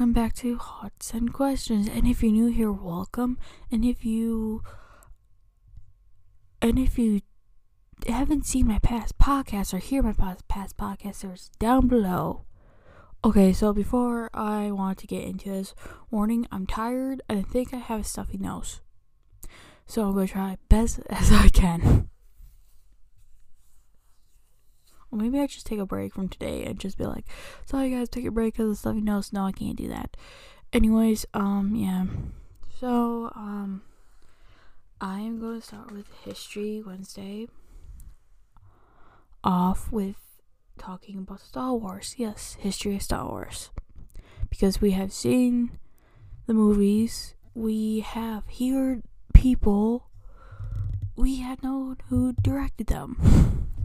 welcome back to Hearts and Questions. And if you're new here, welcome. And if you and if you haven't seen my past podcasts or hear my past podcasts, there's down below. Okay, so before I want to get into this, warning, I'm tired and I think I have a stuffy nose. So I'm gonna try best as I can. Maybe I just take a break from today and just be like, sorry guys, take a break because of stuffy nose. No, I can't do that. Anyways, um, yeah. So, um, I am going to start with History Wednesday. Off with talking about Star Wars. Yes, history of Star Wars. Because we have seen the movies, we have heard people, we had known who directed them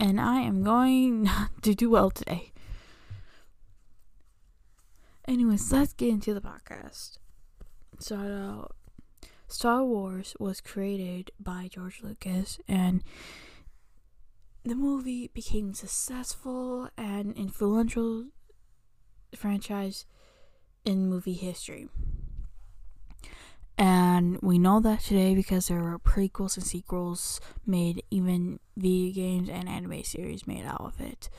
and I am going to do well today. Anyways, let's get into the podcast. Uh, Star Wars was created by George Lucas, and the movie became successful and influential franchise in movie history. And we know that today because there were prequels and sequels made, even video games and anime series made out of it.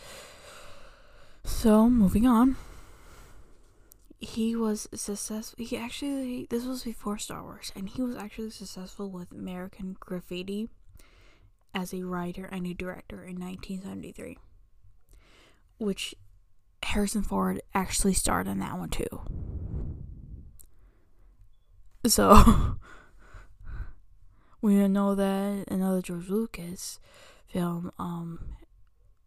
So, moving on. He was successful. He actually, this was before Star Wars, and he was actually successful with American Graffiti as a writer and a director in 1973. Which Harrison Ford actually starred in that one too. So we know that another George Lucas film, um,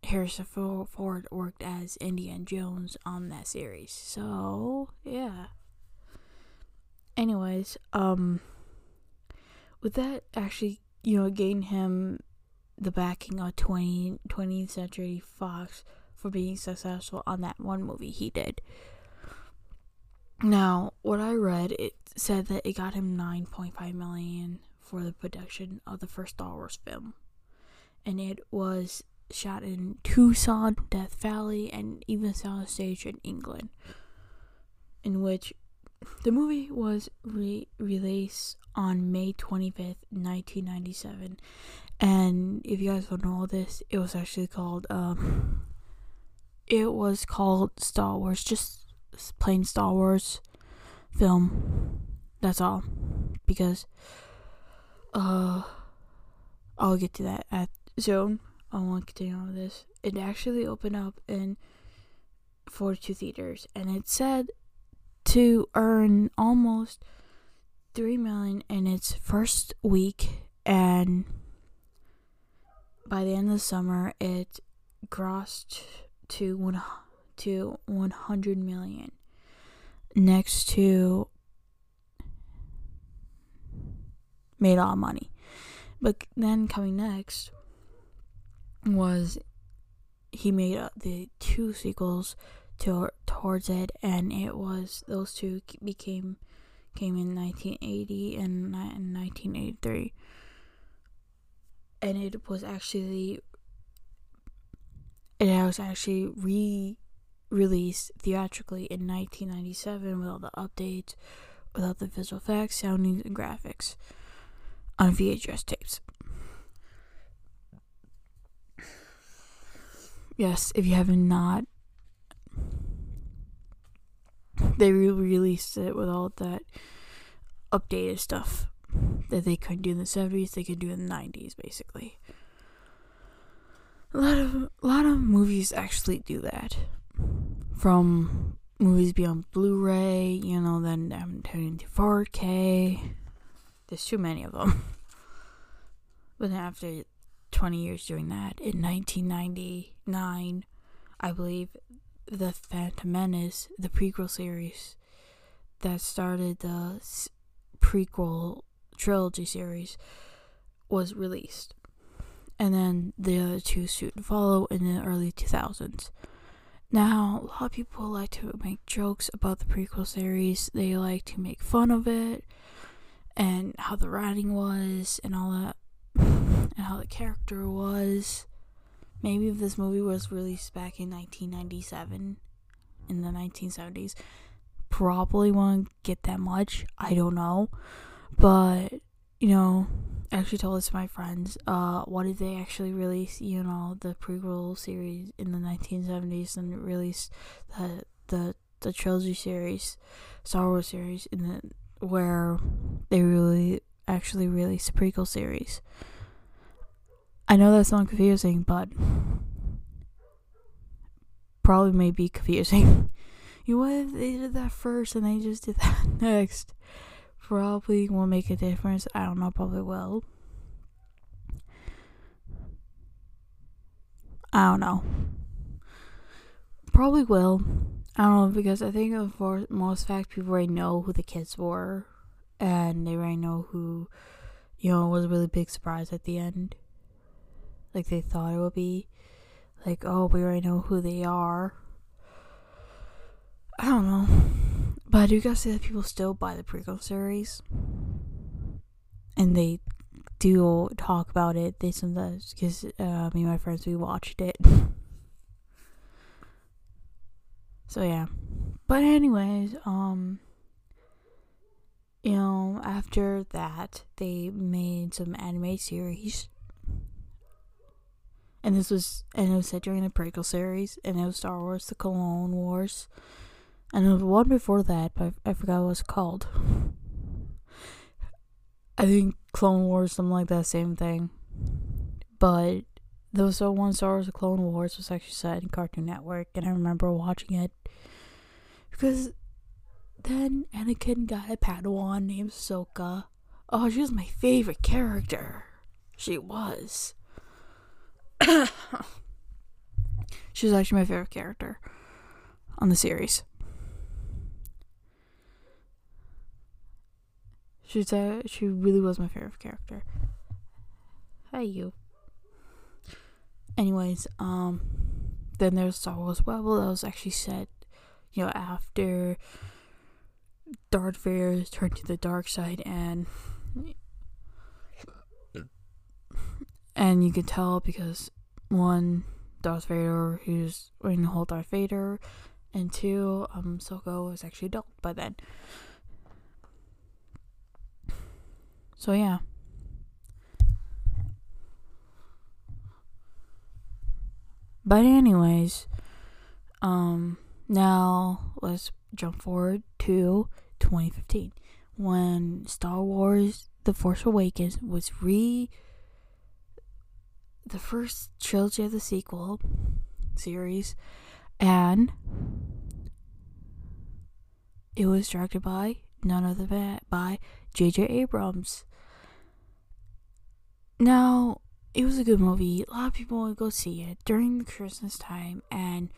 Harrison Ford worked as Indiana Jones on that series. So yeah. Anyways, um, with that actually, you know, gain him the backing of 20, 20th Century Fox for being successful on that one movie he did. Now, what I read, it said that it got him 9.5 million for the production of the first Star Wars film. And it was shot in Tucson, Death Valley, and even sound stage in England. In which the movie was re- released on May 25th, 1997. And if you guys don't know all this, it was actually called um it was called Star Wars just plain Star Wars film. That's all. Because uh I'll get to that at zone. I won't continue on with this. It actually opened up in 42 theaters and it said to earn almost 3 million in its first week and by the end of the summer it grossed to 100 to 100 million. Next to made all money. But then coming next was he made the two sequels to towards it and it was those two became came in 1980 and in 1983 and it was actually it was actually re released theatrically in 1997 with all the updates, without the visual effects, soundings, and graphics on VHS tapes. Yes, if you have not, they re released it with all that updated stuff that they couldn't do in the 70s, they could do in the 90s, basically. A lot of a lot of movies actually do that from movies being on Blu-ray, you know, then I'm turning to 4K. There's too many of them. but then after 20 years doing that, in 1999, I believe, The Phantom Menace, the prequel series that started the prequel trilogy series, was released. And then the other two soon follow in the early 2000s. Now, a lot of people like to make jokes about the prequel series. They like to make fun of it and how the writing was and all that, and how the character was. Maybe if this movie was released back in 1997, in the 1970s. Probably won't get that much. I don't know. But, you know, actually told this to my friends. Uh, what did they actually release, you know, the prequel series in the 1970s and release the, the, the trilogy series, Star Wars series, in the, where they really actually released the prequel series. I know that's not confusing, but probably may be confusing. you what if they did that first and they just did that next? Probably won't make a difference. I don't know, probably will. I don't know. Probably will. I don't know because I think for most fact people already know who the kids were, and they already know who, you know, it was a really big surprise at the end. Like they thought it would be, like oh we already know who they are. I don't know, but I do gotta say that people still buy the prequel series, and they do talk about it. They sometimes because uh, me and my friends we watched it. so yeah, but anyways, um, you know, after that they made some anime series. And this was, and it was set during the prequel series, and it was Star Wars: The Clone Wars, and was one before that, but I forgot what it was called. I think Clone Wars, something like that, same thing. But there was one Star Wars: The Clone Wars was actually set in Cartoon Network, and I remember watching it because then Anakin got a Padawan named Soka. Oh, she was my favorite character. She was. she was actually my favorite character on the series. She's a, she really was my favorite character. Hey you. Anyways, um then there's Star Wars Rebel that was actually set, you know, after Darth Vader turned to the dark side and and you can tell because one Darth Vader who's wearing the whole Darth Vader and two um Soko was actually adult by then. So yeah. But anyways, um now let's jump forward to 2015 when Star Wars The Force Awakens was re the first trilogy of the sequel series and it was directed by none other than by J.J. Abrams. Now, it was a good movie. A lot of people would go see it during the Christmas time, and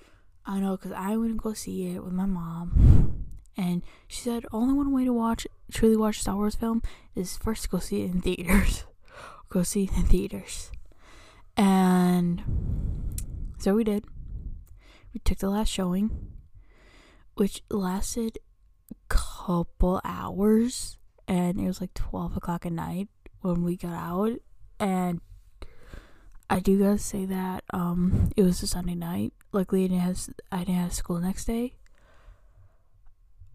I know because I wouldn't go see it with my mom. And she said, only one way to watch, truly watch Star Wars film is first go see it in theaters. go see it in theaters. And so we did. We took the last showing, which lasted a couple hours, and it was like 12 o'clock at night when we got out and I do gotta say that um it was a Sunday night. Luckily, I didn't have I didn't have school next day.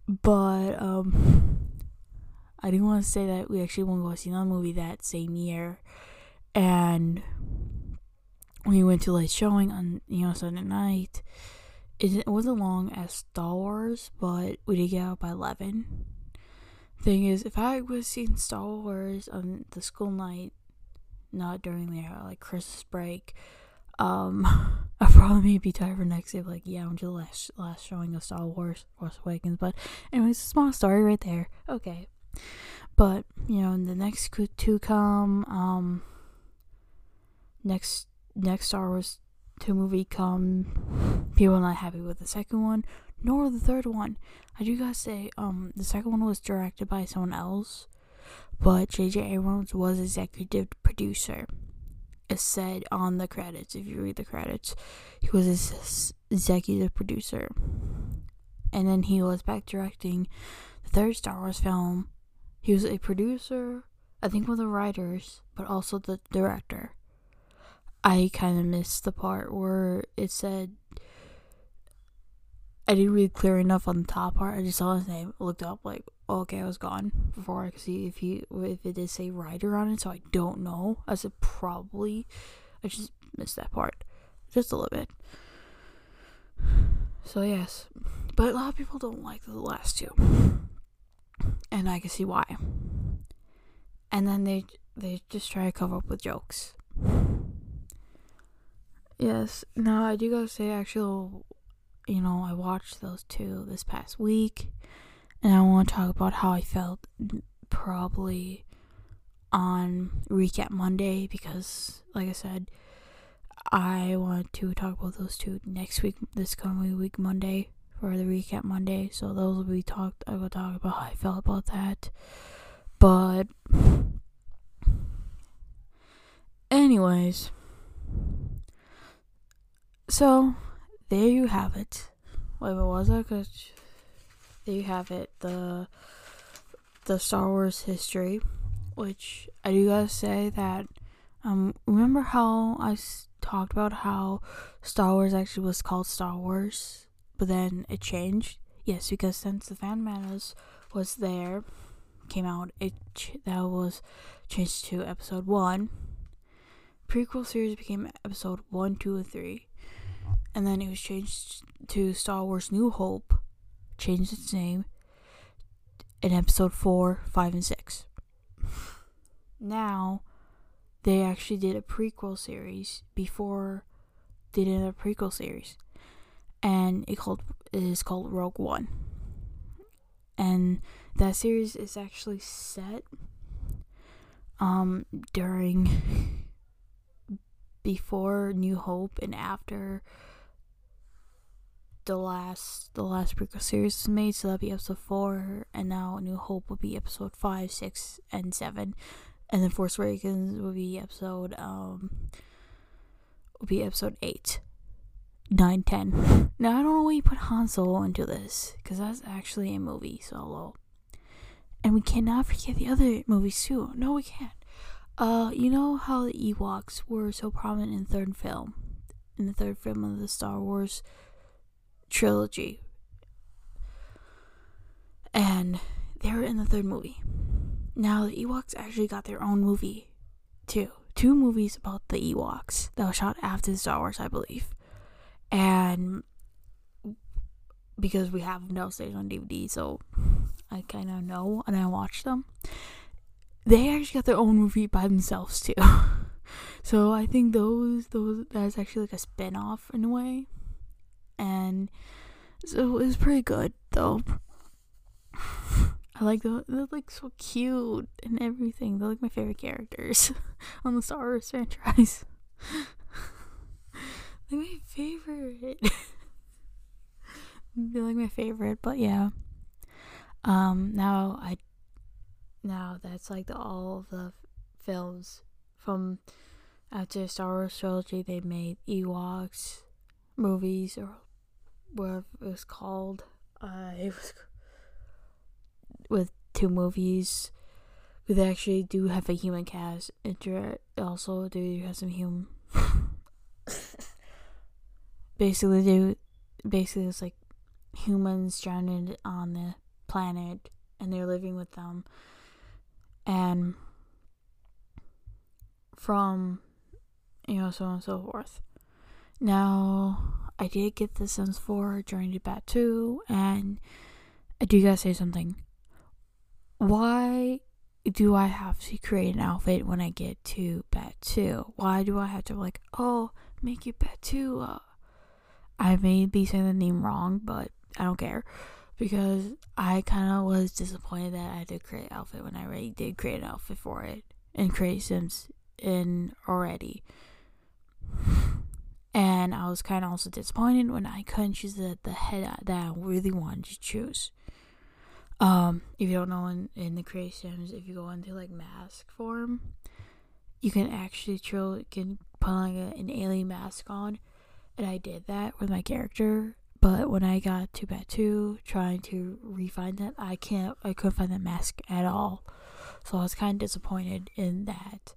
But um, I do want to say that we actually went to go see another movie that same year, and we went to like showing on you know Sunday night. It, it wasn't long as Star Wars, but we did get out by eleven. Thing is, if I was seeing Star Wars on the school night, not during the uh, like Christmas break, um, I probably be tired for next day. Like, yeah, until last last showing of Star Wars Force Awakens. But anyways, small story right there. Okay, but you know, in the next two come. Um, next next Star Wars two movie come. People are not happy with the second one, nor the third one. I do gotta say, um, the second one was directed by someone else but J.J. Abrams was executive producer. It said on the credits, if you read the credits, he was executive producer. And then he was back directing the third Star Wars film. He was a producer, I think one of the writers, but also the director. I kind of missed the part where it said I didn't read clear enough on the top part. I just saw his name, looked up, like, okay, I was gone before I could see if he if it did say writer on it. So I don't know. I said probably. I just missed that part, just a little bit. So yes, but a lot of people don't like the last two, and I can see why. And then they they just try to cover up with jokes. Yes, now I do gotta say, actually, you know, I watched those two this past week, and I want to talk about how I felt probably on Recap Monday because, like I said, I want to talk about those two next week, this coming week, Monday, for the Recap Monday. So those will be talked. I will talk about how I felt about that. But, anyways, so there you have it. Wait, what was it? There you have it. The the Star Wars history, which I do gotta say that. Um, remember how I s- talked about how Star Wars actually was called Star Wars, but then it changed? Yes, because since the Phantom Menace was there, came out, it ch- that was changed to Episode One. Prequel series became Episode One, Two, and Three, and then it was changed to Star Wars New Hope, changed its name in Episode Four, Five, and Six. Now they actually did a prequel series before they did a prequel series, and it called it is called Rogue One, and that series is actually set um during before New Hope and after the last the last prequel series was made, so that'll be episode four, and now New Hope will be episode five, six, and seven and then Force Awakens will be episode um will be episode eight, nine, ten. Now I don't know why you put Han Solo into this because that's actually a movie solo, and we cannot forget the other movies too. No, we can't. Uh, you know how the Ewoks were so prominent in the third film, in the third film of the Star Wars trilogy, and they were in the third movie. Now the Ewoks actually got their own movie too. Two movies about the Ewoks that was shot after Star Wars, I believe. And because we have them downstairs on DVD, so I kind of know and I watch them. They actually got their own movie by themselves too. so I think those those that's actually like a spin-off in a way. And so it was pretty good though. I like them. They're like so cute and everything. They're like my favorite characters on the Star Wars franchise. like my favorite. They're like my favorite, but yeah. Um. Now I. Now that's like the, all the films from after Star Wars trilogy. They made Ewoks movies or whatever it was called. Uh, it was with two movies. They actually do have a human cast. Inter also do have some human. basically, do basically it's like humans stranded on the planet, and they're living with them, and from you know so on and so forth. Now, I did get the Sims 4 during the Batuu, and I do gotta say something why do I have to create an outfit when I get to Batuu? Why do I have to like, oh, make you Batuu? Uh, I may be saying the name wrong, but I don't care because I kind of was disappointed that I had to create an outfit when I already did create an outfit for it and create Sims in already. And I was kind of also disappointed when I couldn't choose the, the head that I really wanted to choose. Um, if you don't know in, in the creations, if you go into like mask form, you can actually trill can put like a, an alien mask on, and I did that with my character. But when I got to Batuu, trying to refine that, I can't, I couldn't find that mask at all. So I was kind of disappointed in that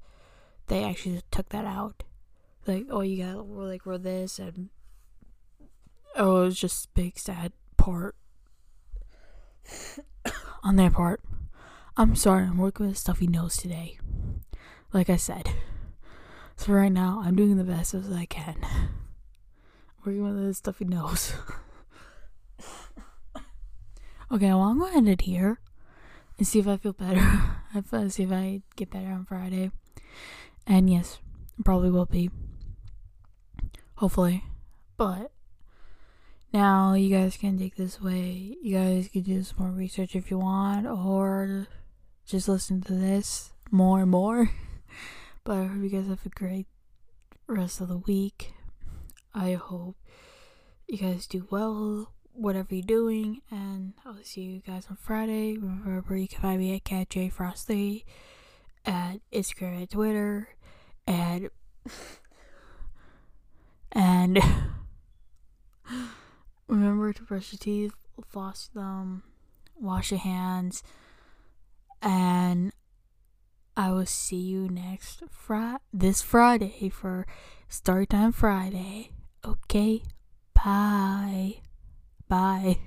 they actually took that out. Like, oh, you got like wear this and oh, it was just big sad part on their part. I'm sorry, I'm working with a stuffy nose today. Like I said. So right now, I'm doing the best as I can. Working with a stuffy nose. okay, well, I'm to end it here and see if I feel better. see if I get better on Friday. And yes, probably will be. Hopefully. But now you guys can take this away. You guys can do some more research if you want, or just listen to this more and more. but I hope you guys have a great rest of the week. I hope you guys do well, whatever you're doing, and I'll see you guys on Friday. Remember, you can find me at Cat J Frosty, at Instagram and Twitter, and and remember to brush your teeth, floss them, wash your hands, and I will see you next Friday, this Friday for Start Time Friday. Okay, bye. Bye.